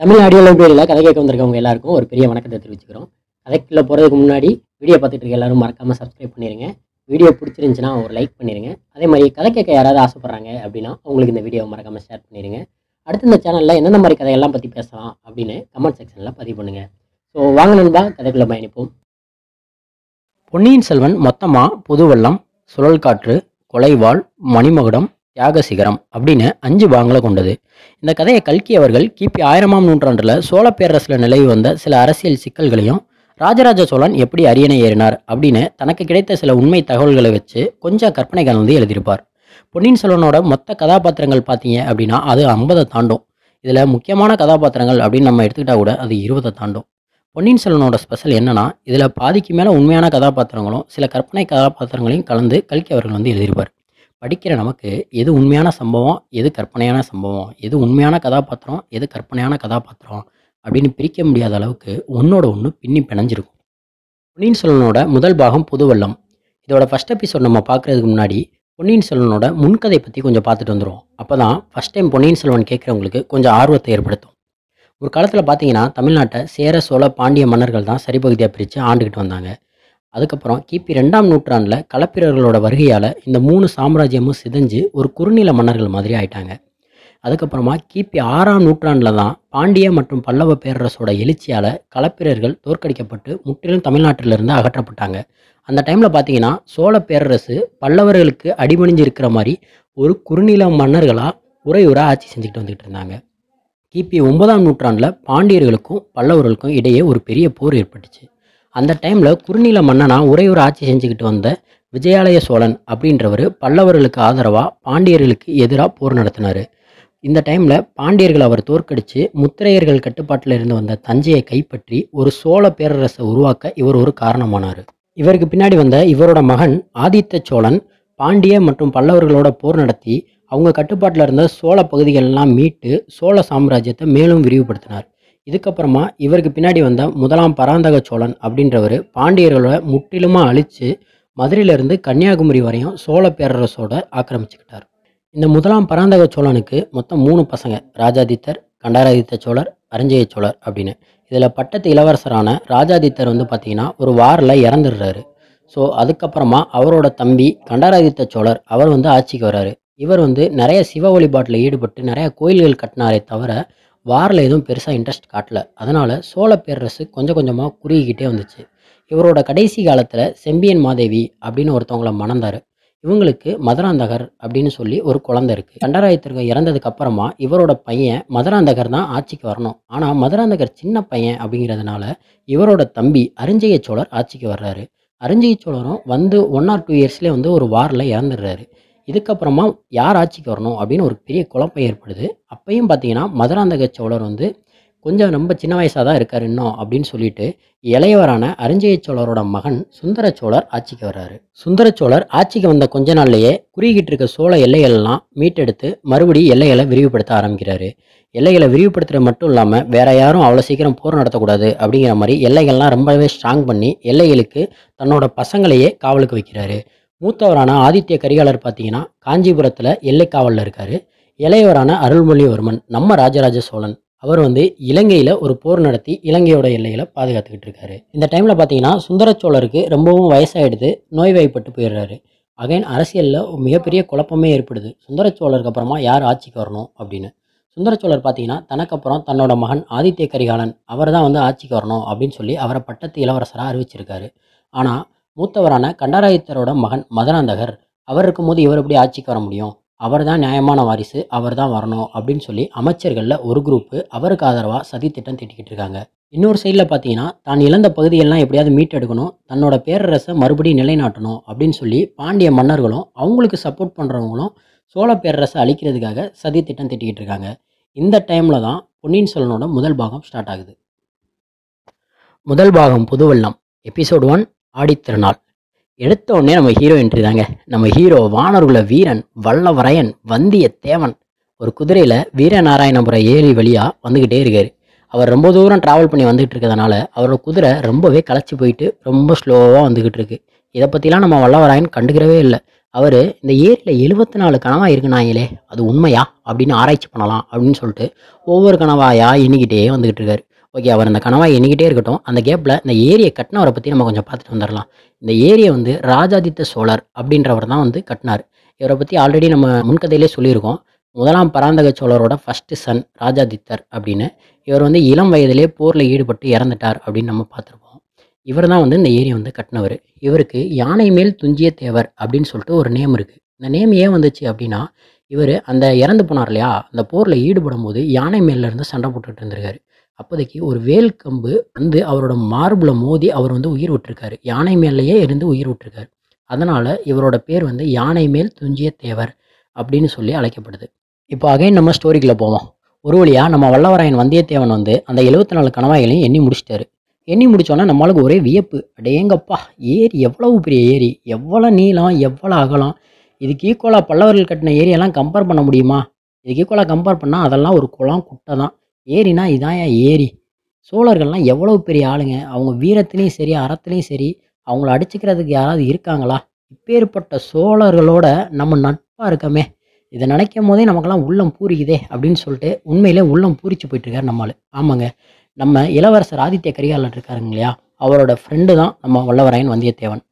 Tamil audio லைப்ரரியில் கதை கேட்க வந்திருக்கவங்க எல்லாருக்கும் ஒரு பெரிய வணக்கத்தை தெரிவிச்சுக்கிறோம். கதைக்குள்ளே போகிறதுக்கு முன்னாடி வீடியோ பார்த்துட்டு இருக்க எல்லாரும் மறக்காமல் சப்ஸ்கிரைப் பண்ணிடுங்க வீடியோ பிடிச்சிருந்துச்சுன்னா ஒரு லைக் பண்ணிடுங்க அதே மாதிரி கதை கேட்க யாராவது ஆசைப்பட்றாங்க அப்படின்னா அவங்களுக்கு இந்த வீடியோவை மறக்காமல் ஷேர் பண்ணிடுங்க அடுத்து இந்த சேனலில் எந்தெந்த மாதிரி கதையெல்லாம் பற்றி பேசலாம் அப்படின்னு கமெண்ட் செக்ஷனில் பதிவு பண்ணுங்கள் ஸோ வாங்க நண்பா கதைக்குள்ளே பயணிப்போம். பொன்னியின் செல்வன் மொத்தமாக புதுவெள்ளம் சுழல் காற்று கொலைவாள் மணிமகுடம் தியாக சிகரம் அப்படின்னு அஞ்சு பாகங்களை கொண்டது. இந்த கதையை கல்கி அவர்கள் கிபி ஆயிரமாம் நூற்றாண்டில் சோழ பேரரசில் நிலவி வந்த சில அரசியல் சிக்கல்களையும் ராஜராஜ சோழன் எப்படி அரியணை ஏறினார் அப்படின்னு தனக்கு கிடைத்த சில உண்மை தகவல்களை வச்சு கொஞ்சம் கற்பனை கலந்து எழுதியிருப்பார். பொன்னியின் செல்வனோட மொத்த கதாபாத்திரங்கள் பார்த்தீங்க அப்படின்னா அது ஐம்பதை தாண்டும். இதில் முக்கியமான கதாபாத்திரங்கள் அப்படின்னு நம்ம எடுத்துக்கிட்டால் கூட அது இருபதை தாண்டும். பொன்னியின் செல்வனோட ஸ்பெஷல் என்னன்னா இதில் பாதிக்கு மேலே உண்மையான கதாபாத்திரங்களும் சில கற்பனை கதாபாத்திரங்களையும் கலந்து கல்கி அவர்கள் வந்து எழுதியிருப்பார். படிக்கிற நமக்கு எது உண்மையான சம்பவம் எது கற்பனையான சம்பவம் எது உண்மையான கதாபாத்திரம் எது கற்பனையான கதாபாத்திரம் அப்படின்னு பிரிக்க முடியாத அளவுக்கு ஒன்றோட ஒன்று பின்னி பிணைஞ்சிருக்கும். பொன்னியின் செல்வனோட முதல் பாகம் புதுவெல்லம் இதோட ஃபஸ்ட் எபிசோட் நம்ம பார்க்குறதுக்கு முன்னாடி பொன்னியின் செல்வனோட முன்கதை பற்றி கொஞ்சம் பார்த்துட்டு வந்துடுவோம் அப்போ தான் ஃபஸ்ட் டைம் பொன்னியின் செல்வன் கேட்குறவங்களுக்கு கொஞ்சம் ஆர்வத்தை ஏற்படுத்தும். ஒரு காலத்தில் பார்த்தீங்கன்னா தமிழ்நாட்டை சேர சோழ பாண்டிய மன்னர்கள் தான் சரிபகுதியாக பிரித்து ஆண்டுக்கிட்டு வந்தாங்க. அதுக்கப்புறம் கிபி ரெண்டாம் நூற்றாண்டில் களப்பிரர்களோட வருகையால் இந்த மூணு சாம்ராஜ்யமும் சிதைஞ்சு ஒரு குறுநில மன்னர்கள் மாதிரி ஆயிட்டாங்க. அதுக்கப்புறமா கிபி ஆறாம் நூற்றாண்டில் தான் பாண்டிய மற்றும் பல்லவ பேரரசோட எழுச்சியால் களப்பிரர்கள் தோற்கடிக்கப்பட்டு முற்றிலும் தமிழ்நாட்டிலிருந்து அகற்றப்பட்டாங்க. அந்த டைமில் பார்த்தீங்கன்னா சோழ பேரரசு பல்லவர்களுக்கு அடிபணிஞ்சு இருக்கிற மாதிரி ஒரு குறுநில மன்னர்களாக உரையுற ஆட்சி செஞ்சுக்கிட்டு வந்துக்கிட்டு இருந்தாங்க. கிபி ஒன்பதாம் நூற்றாண்டில் பாண்டியர்களுக்கும் பல்லவர்களுக்கும் இடையே ஒரு பெரிய போர் ஏற்பட்டுச்சு. அந்த டைமில் குறுநில மன்னனா ஒரு ஆட்சி செஞ்சுக்கிட்டு வந்த விஜயாலய சோழன் அப்படின்றவர் பல்லவர்களுக்கு ஆதரவாக பாண்டியர்களுக்கு எதிராக போர் நடத்தினார். இந்த டைமில் பாண்டியர்கள் அவர் தோற்கடித்து முத்திரையர்கள் கட்டுப்பாட்டில் இருந்து வந்த தஞ்சையை கைப்பற்றி ஒரு சோழ பேரரசை உருவாக்க இவர் ஒரு காரணமானார். இவருக்கு பின்னாடி வந்த இவரோட மகன் ஆதித்த சோழன் பாண்டிய மற்றும் பல்லவர்களோட போர் நடத்தி அவங்க கட்டுப்பாட்டில் இருந்த சோழ பகுதிகளெல்லாம் மீட்டு சோழ சாம்ராஜ்யத்தை மேலும் விரிவுபடுத்தினார். இதுக்கப்புறமா இவருக்கு பின்னாடி வந்த முதலாம் பராந்தக சோழன் அப்படின்றவர் பாண்டியர்களை முற்றிலுமாக அழித்து மதுரையிலிருந்து கன்னியாகுமரி வரையும் சோழ பேரரசோட ஆக்கிரமிச்சுக்கிட்டார். இந்த முதலாம் பராந்தக சோழனுக்கு மொத்தம் மூணு பசங்க ராஜாதித்தர் கண்டாராதித்த சோழர் அரிஞ்சய சோழர் அப்படின்னு. இதில் பட்டத்து இளவரசரான ராஜாதித்தர் வந்து பார்த்திங்கன்னா ஒரு வாரில் இறந்துடுறாரு. ஸோ அதுக்கப்புறமா அவரோட தம்பி கண்டாராதித்த சோழர் அவர் வந்து ஆட்சிக்கு வர்றாரு இவர் வந்து நிறைய சிவ வழிபாட்டில் ஈடுபட்டு நிறைய கோயில்கள் கட்டினாரே தவிர வாரில் எதுவும் பெருசாக இன்ட்ரெஸ்ட் காட்டல. அதனால் சோழ பேரரசு கொஞ்சம் கொஞ்சமாக குறுகிக்கிட்டே வந்துச்சு. இவரோட கடைசி காலத்தில் செம்பியன் மாதேவி அப்படின்னு ஒருத்தவங்கள மணந்தார். இவங்களுக்கு மதுராந்தகர் அப்படின்னு சொல்லி ஒரு குழந்தை இருக்குது கண்டராயத்திற்கு இறந்ததுக்கு அப்புறமா இவரோட பையன் மதுராந்தகர் தான் ஆட்சிக்கு வரணும். ஆனால் மதுராந்தகர் சின்ன பையன் அப்படிங்கிறதுனால இவரோட தம்பி அரிஞ்சய சோழர் ஆட்சிக்கு வர்றாரு. அரிஞ்சய சோழரும் வந்து ஒன் ஆர் டூ இயர்ஸ்லேயே வந்து ஒரு வாரில் இறந்துடுறாரு. இதுக்கப்புறமா யார் ஆட்சிக்கு வரணும் அப்படின்னு ஒரு பெரிய குழப்பம் ஏற்படுது. அப்பையும் பார்த்தீங்கன்னா மதுராந்தக சோழர் வந்து கொஞ்சம் ரொம்ப சின்ன வயசாக தான் இருக்கார் இன்னும் அப்படின்னு சொல்லிட்டு இளையவரான அரிஞ்சய சோழரோட மகன் சுந்தர சோழர் ஆட்சிக்கு வர்றாரு. சுந்தர சோழர் ஆட்சிக்கு வந்த கொஞ்ச நாள்லயே குறுகிட்டு இருக்க சோழ எல்லைகள்லாம் மீட்டெடுத்து மறுபடியும் எல்லைகளை விரிவுபடுத்த ஆரம்பிக்கிறாரு. எல்லைகளை விரிவுபடுத்துறது மட்டும் இல்லாமல் வேற யாரும் அவ்வளோ சீக்கிரம் போர் நடத்தக்கூடாது அப்படிங்கிற மாதிரி எல்லைகள்லாம் ரொம்பவே ஸ்ட்ராங் பண்ணி எல்லைகளுக்கு தன்னோட பசங்களையே காவலுக்கு வைக்கிறாரு. மூத்தவரான ஆதித்ய கரிகாலர் பார்த்தீங்கன்னா காஞ்சிபுரத்தில் எல்லை காவலில் இளையவரான அருள்மொழிவர்மன் நம்ம ராஜராஜ சோழன். அவர் வந்து இலங்கையில் ஒரு போர் நடத்தி இலங்கையோட எல்லைகளை பாதுகாத்துக்கிட்டு இருக்காரு. இந்த டைமில் பார்த்தீங்கன்னா சுந்தர சோழருக்கு ரொம்பவும் வயசாகிடுது நோய்வாய்ப்பட்டு போயிடுறாரு. அகைன் அரசியலில் மிகப்பெரிய குழப்பமே ஏற்படுது. சுந்தர சோழருக்கு அப்புறமா யார் ஆட்சிக்கு வரணும் அப்படின்னு. சுந்தர சோழர் பார்த்தீங்கன்னா தனக்கப்புறம் தன்னோட மகன் ஆதித்ய கரிகாலன் அவர் தான் வந்து ஆட்சிக்கு வரணும் அப்படின்னு சொல்லி அவரை பட்டத்து இளவரசராக அறிவிச்சிருக்காரு. ஆனால் மூத்தவரான கண்டராயத்தரோட மகன் மதுராந்தகர் அவர் இருக்கும்போது இவர் எப்படி ஆட்சிக்கு வர முடியும்? அவர் தான் நியாயமான வாரிசு அவர் தான் வரணும் அப்படின்னு சொல்லி அமைச்சர்களில் ஒரு குரூப்பு அவருக்கு ஆதரவாக சதி திட்டம் திட்டிக்கிட்டு இருக்காங்க. இன்னொரு சைடில் பார்த்தீங்கன்னா தான் இழந்த பகுதியெல்லாம் எப்படியாவது மீட்டெடுக்கணும் தன்னோட பேரரசை மறுபடியும் நிலைநாட்டணும் அப்படின்னு சொல்லி பாண்டிய மன்னர்களும் அவங்களுக்கு சப்போர்ட் பண்ணுறவங்களும் சோழ பேரரசை அழிக்கிறதுக்காக சதி திட்டம் திட்டிக்கிட்டு இருக்காங்க. இந்த டைமில் தான் பொன்னியின் செல்வனோட முதல் பாகம் ஸ்டார்ட் ஆகுது. முதல் பாகம் புதுவெள்ளம் எபிசோட் ஒன் ஆடித்திருநாள் எடுத்த உடனே நம்ம ஹீரோ என்ட்ரி தாங்க. நம்ம ஹீரோ வானர்குல வீரன் வல்லவரையன் வந்திய தேவன் ஒரு குதிரையில் வீரநாராயணபுரம் ஏரி வழியாக வந்துக்கிட்டே இருக்காரு. அவர் ரொம்ப தூரம் ட்ராவல் பண்ணி வந்துகிட்டு இருக்கிறதுனால அவரோட குதிரை ரொம்பவே களைச்சி போயிட்டு ரொம்ப ஸ்லோவாக வந்துக்கிட்டு இருக்கு. இதை பற்றிலாம் நம்ம வல்லவராயன் கண்டுக்கிறவே இல்லை. அவர் இந்த ஏரியில் எழுபத்தி நாலு கனவாக இருக்குனாங்களே அது உண்மையா? அப்படின்னு ஆராய்ச்சி பண்ணலாம் அப்படின்னு சொல்லிட்டு ஒவ்வொரு கனவாயாக எண்ணிக்கிட்டே வந்துக்கிட்டு இருக்காரு. ஓகே அவர் அந்த கனவாக எண்ணிக்கிட்டே இருக்கட்டும். அந்த கேப்பில் இந்த ஏரியை கட்டினவரை பற்றி நம்ம கொஞ்சம் பார்த்துட்டு வந்துடலாம் இந்த ஏரியை வந்து ராஜாதித்த சோழர் அப்படின்றவர் தான் வந்து கட்டினார். இவரை பற்றி ஆல்ரெடி நம்ம முன்கதையிலே சொல்லியிருக்கோம். முதலாம் பராந்தக சோழரோட ஃபஸ்ட்டு சன் ராஜாதித்தர் அப்படின்னு. இவர் வந்து இளம் வயதிலே போரில் ஈடுபட்டு இறந்துட்டார் அப்படின்னு நம்ம பார்த்துருப்போம். இவர் தான் வந்து இந்த ஏரியை வந்து கட்டினவர். இவருக்கு யானை மேல் துஞ்சிய தேவர் அப்படின்னு சொல்லிட்டு ஒரு நேம் இருக்குது இந்த நேம் ஏன் வந்துச்சு அப்படின்னா இவர் அந்த இறந்து போனார் இல்லையா? அந்த போரில் ஈடுபடும் போது யானை மேலேருந்து சண்டை போட்டுகிட்டு இருந்திருக்காரு. அப்போதைக்கு ஒரு வேல் கம்பு வந்து அவரோட மார்பில் மோதி அவர் வந்து உயிர் விட்டுருக்காரு. யானை மேலேயே இருந்து உயிர் விட்டுருக்காரு. அதனால் இவரோட பேர் வந்து யானை மேல் துஞ்சிய தேவர் அப்படின்னு சொல்லி அழைக்கப்படுது. இப்போ அகைன் நம்ம ஸ்டோரிக்குள்ளே போவோம். ஒரு வழியாக நம்ம வல்லவராயன் வந்தியத்தேவன் வந்து அந்த எழுபத்தி நாலு கணவாய்களையும் எண்ணி முடிச்சிட்டாரு. எண்ணி முடித்தோன்னா நம்மளுக்கு ஒரே வியப்பு. அடேங்கப்பா ஏரி எவ்வளவு பெரிய ஏரி. எவ்வளோ நீளம் எவ்வளோ அகலம். இதுக்கு ஈக்குவலாக பல்லவர்கள் கட்டின ஏரியெல்லாம் கம்பேர் பண்ண முடியுமா? இதுக்கு ஈக்குவலாக கம்பேர் பண்ணால் அதெல்லாம் ஒரு குளம் குட்டை தான் ஏரினா இதான் ஏன் ஏரி சோழர்கள்லாம் எவ்வளவு பெரிய ஆளுங்க? அவங்க வீரத்துலேயும் சரி அறத்துலேயும் சரி அவங்கள அடிச்சுக்கிறதுக்கு யாராவது இருக்காங்களா? இப்பேற்பட்ட சோழர்களோட நம்ம நட்பாக இருக்கமே. இதை நினைக்கும் போதே நமக்கெல்லாம் உள்ளம் பூரிக்குதே அப்படின்னு சொல்லிட்டு உண்மையிலே உள்ளம் பூரிச்சு போயிட்டுருக்காரு நம்மளு. ஆமாங்க. நம்ம இளவரசர் ஆதித்ய கரிகாலன் இருக்காருங்க இல்லையா? அவரோட ஃப்ரெண்டு தான் நம்ம வல்லவராயன் வந்தியத்தேவன்.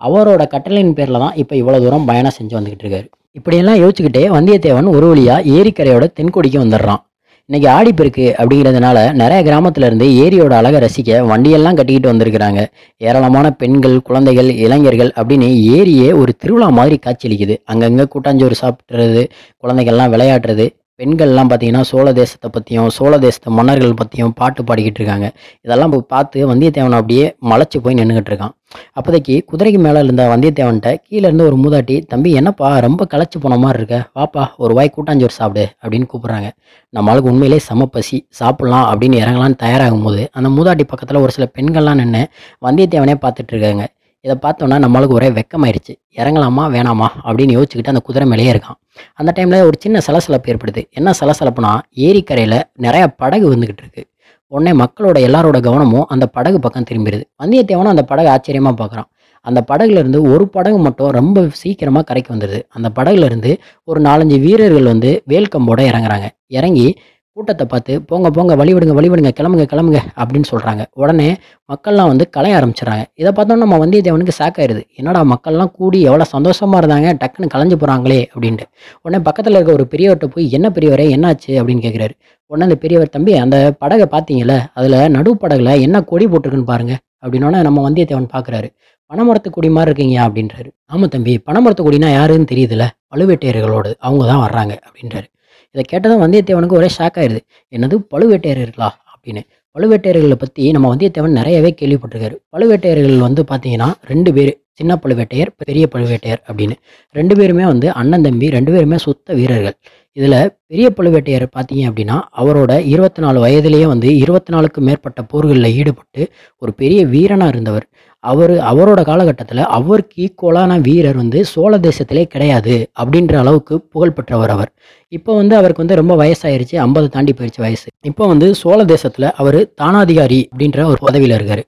அவரோட கட்டளையின் பேரில் தான் இப்போ இவ்வளோ தூரம் பயணம் செஞ்சு வந்துக்கிட்டு இருக்காரு. இப்படியெல்லாம் யோசிச்சுக்கிட்டே வந்தியத்தேவன் ஒரு வழியாக ஏரிக்கரையோட தென்கொடிக்கு வந்துடுறான். இன்னைக்கு ஆடிப்பெருக்கு அப்படிங்கிறதுனால நிறைய கிராமத்துல இருந்து ஏரியோட அழகை ரசிக்க வண்டியெல்லாம் கட்டிக்கிட்டு வந்திருக்கிறாங்க. ஏராளமான பெண்கள் குழந்தைகள் இளைஞர்கள் அப்படின்னு ஏரியே ஒரு திருவிழா மாதிரி காட்சியளிக்குது அங்கங்கே கூட்டாஞ்சோறு சாப்பிட்றது குழந்தைகள்லாம் விளையாடுறது பெண்கள்லாம் பார்த்தீங்கன்னா சோழ தேசத்தை பற்றியும் சோழ தேசத்து மன்னர்கள் பற்றியும் பாட்டு பாடிக்கிட்டு இருக்காங்க. இதெல்லாம் போய் பார்த்து வந்தியத்தேவன் அப்படியே மலைச்சு போய் நின்றுக்கிட்டு இருக்கான். அப்போதைக்கு குதிரைக்கு மேலே இருந்த வந்தியத்தேவன்கிட்ட கீழே இருந்து ஒரு மூதாட்டி தம்பி என்னப்பா ரொம்ப களைச்சி போன மாதிரி இருக்க? வாப்பா ஒரு வாய் கூட்டாஞ்சோறு சாப்பிடு அப்படின்னு கூப்பிட்றாங்க. நம்மளுக்கு உண்மையிலே சம பசி சாப்பிட்லாம் அப்படின்னு இறங்கலான்னு தயாராகும் போது அந்த மூதாட்டி பக்கத்தில் ஒரு சில பெண்கள்லாம் நின்று வந்தியத்தேவனே பார்த்துட்டு இருக்காங்க. இதை பார்த்தோன்னா நம்மளுக்கு ஒரே வெக்கமாயிருச்சு. இறங்கலாமா வேணாமா? அப்படின்னு யோசிச்சுக்கிட்டு அந்த குதிரை மேலேயே இருக்கான். அந்த டைமில் ஒரு சின்ன சலசலப்பு ஏற்படுது. என்ன சலசலப்புனா ஏரிக்கரையில் நிறையா படகு வந்துக்கிட்டு இருக்கு. உடனே மக்களோட எல்லாரோட கவனமும் அந்த படகு பக்கம் திரும்பிடுது. வந்தியத்தேவனும் அந்த படகு ஆச்சரியமாக பார்க்குறான். அந்த படகுலேருந்து ஒரு படகு மட்டும் ரொம்ப சீக்கிரமாக கரைக்கு வந்துடுது அந்த படகுலேருந்து ஒரு நாலஞ்சு வீரர்கள் வந்து வேல்கம்போட இறங்குறாங்க. இறங்கி கூட்டத்தை பார்த்து போங்க போங்க வழி விடுங்க வழி விடுங்க கிளம்புங்க கிளம்புங்க அப்படின்னு சொல்கிறாங்க உடனே மக்கள்லாம் வந்து கலைய ஆரம்பிச்சிடறாங்க. இதை பார்த்தோன்னா நம்ம வந்தியத்தேவனுக்கு சாக்காயிருது என்னடா மக்கள்லாம் கூடி எவ்வளோ சந்தோஷமாக இருந்தாங்க டக்குன்னு கலைஞ்சு போகிறாங்களே அப்படின்ட்டு. உடனே பக்கத்தில் இருக்க ஒரு பெரியவர்கிட்ட போய் என்ன பெரியவரே என்னாச்சு? அப்படின்னு கேட்குறாரு உடனே அந்த பெரியவர் தம்பி அந்த படகை பார்த்தீங்கல்ல அதில் நடுப்படகுல என்ன கொடி போட்டிருக்குன்னு பாருங்க அப்படின்னோடனே நம்ம வந்தியத்தேவன் பார்க்குறாரு பனைமரத்து கொடி மாதிரி இருக்கீங்க அப்படின்றாரு. ஆமாம் தம்பி பனைமரத்து கொடினா யாருன்னு தெரியுதுல்ல பழுவேட்டையர்களோடு அவங்க தான் வர்றாங்க அப்படின்றாரு. இதை கேட்டதும் வந்தியத்தேவனுக்கு ஒரே ஷாக் ஆயிடுது என்னது பழுவேட்டையர்களா அப்படின்னு. பழுவேட்டையர்களை பற்றி நம்ம வந்தியத்தேவன் நிறையவே கேள்விப்பட்டிருக்காரு. பழுவேட்டையர்கள் வந்து பார்த்தீங்கன்னா ரெண்டு பேர். சின்ன பழுவேட்டையர் பெரிய பழுவேட்டையர் அப்படின்னு. ரெண்டு பேருமே வந்து அண்ணன் தம்பி ரெண்டு பேருமே சுத்த வீரர்கள். இதில் பெரிய பழுவேட்டையர் பார்த்தீங்க அப்படின்னா அவரோட இருபத்தி நாலு வயதிலேயே வந்து இருபத்தி நாலுக்கு மேற்பட்ட போர்களில் ஈடுபட்டு ஒரு பெரிய வீரனாக இருந்தவர். அவர் அவரோட காலகட்டத்தில் அவருக்கு ஈக்குவலான வீரர் வந்து சோழ தேசத்திலே கிடையாது அப்படின்ற அளவுக்கு புகழ்பெற்றவர் அவர். இப்போ வந்து அவருக்கு வந்து ரொம்ப வயசாயிருச்சு ஐம்பது தாண்டி போயிடுச்சு வயசு. இப்போ வந்து சோழ தேசத்தில் அவர் தானாதிகாரி அப்படின்ற ஒரு பதவியில் இருக்கார்.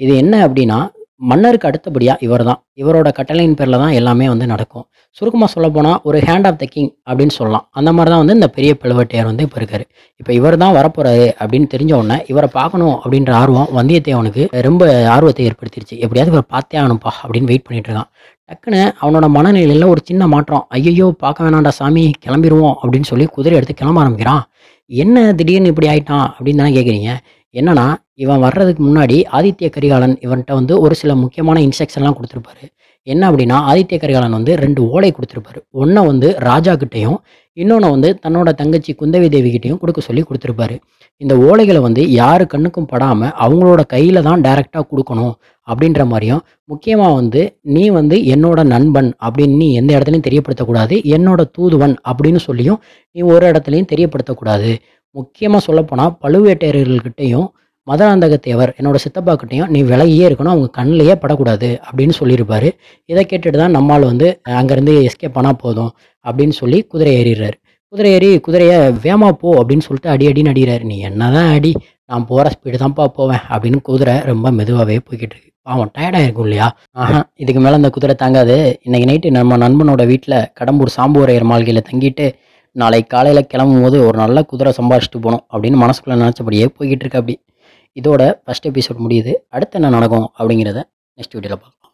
இது என்ன அப்படின்னா மன்னருக்கு அடுத்தபடியாக இவர் தான் இவரோட கட்டளையின் பேரில் தான் எல்லாமே வந்து நடக்கும். சுருக்கமாக சொல்ல போனால் ஒரு ஹேண்ட் ஆஃப் த கிங் அப்படின்னு சொல்லலாம். அந்த மாதிரி தான் வந்து இந்த பெரிய பழுவட்டையர் வந்து இப்போ இருக்காரு. இப்போ இவர் தான் வரப்போகிறாரு அப்படின்னு தெரிஞ்ச உடனே இவரை பார்க்கணும் அப்படின்ற ஆர்வம் வந்தியத்தேவனுக்கு ரொம்ப ஆர்வத்தை ஏற்படுத்திருச்சு. எப்படியாவது இவர் பார்த்தே ஆகணும்ப்பா அப்படின்னு வெயிட் பண்ணிட்டு இருக்கான். டக்குன்னு அவனோட மனநிலையில் ஒரு சின்ன மாற்றம் ஐயோ பார்க்க வேணாம்டா சாமி கிளம்பிடுவோம் அப்படின்னு சொல்லி குதிரை எடுத்து கிளம்ப ஆரம்பிக்கிறான். என்ன திடீர்னு இப்படி ஆயிட்டான்? அப்படின்னு தானே கேட்குறீங்க என்னன்னா இவன் வர்றதுக்கு முன்னாடி ஆதித்ய கரிகாலன் இவன்கிட்ட வந்து ஒரு சில முக்கியமான இன்ஸ்ட்ரக்ஷன்லாம் கொடுத்துருப்பாரு. என்ன அப்படின்னா ஆதித்ய கரிகாலன் வந்து ரெண்டு ஓலை கொடுத்துருப்பாரு. ஒன்றை வந்து ராஜா கிட்டேயும் இன்னொன்று வந்து தன்னோட தங்கச்சி குந்தவி தேவி கிட்டேயும் கொடுக்க சொல்லி கொடுத்துருப்பாரு. இந்த ஓலைகளை வந்து யாரு கண்ணுக்கும் படாமல் அவங்களோட கையில் தான் டைரெக்டாக கொடுக்கணும் அப்படின்ற மாதிரியும் முக்கியமாக வந்து நீ வந்து என்னோட நண்பன் அப்படின்னு நீ எந்த இடத்துலையும் தெரியப்படுத்தக்கூடாது. என்னோட தூதுவன் அப்படின்னு சொல்லியும் நீ ஒரு இடத்துலையும் தெரியப்படுத்தக்கூடாது. முக்கியமாக சொல்லப்போனால் பழுவேட்டையர்கள்கிட்டையும் மதுராந்தகத்தேவர் என்னோட சித்தப்பாக்கிட்டையும் நீ விலகியே இருக்கணும் அவங்க கண்ணிலேயே படக்கூடாது அப்படின்னு சொல்லியிருப்பாரு. இதை கேட்டுட்டு தான் நம்மால் வந்து அங்கேருந்து எஸ்கேப் பண்ணால் போதும் அப்படின்னு சொல்லி குதிரை ஏறிடுறாரு. குதிரை ஏறி குதிரையை வேமா போ அப்படின்னு சொல்லிட்டு அடி அடின்னு அடிக்கிறாரு. நீ என்ன தான் அடி நான் போகிற ஸ்பீடு தான்ப்பா போவேன் அப்படின்னு குதிரை ரொம்ப மெதுவாகவே போய்கிட்டு இருக்கு. பாவம் டயர்டாக இருக்கும் இல்லையா? ஆஹா இதுக்கு மேலே அந்த குதிரை தாங்காது. இன்னைக்கு நைட்டு நம்ம நண்பனோட வீட்டில் கடம்பூர் சாம்புவரையர் மாளிகையில் தங்கிட்டு நாளை காலையில் கிளம்பும் போது ஒரு நல்ல குதிரை சம்பாரிச்சிட்டு போகணும் அப்படின்னு மனசுக்குள்ளே நினச்சபடியே போய்கிட்டு இருக்கு அப்படி. இதோட ஃபஸ்ட் எபிசோட் முடியுது. அடுத்து என்ன நடக்கும் அப்படிங்கிறத நெக்ஸ்ட் வீடியோவில் பார்க்கலாம்.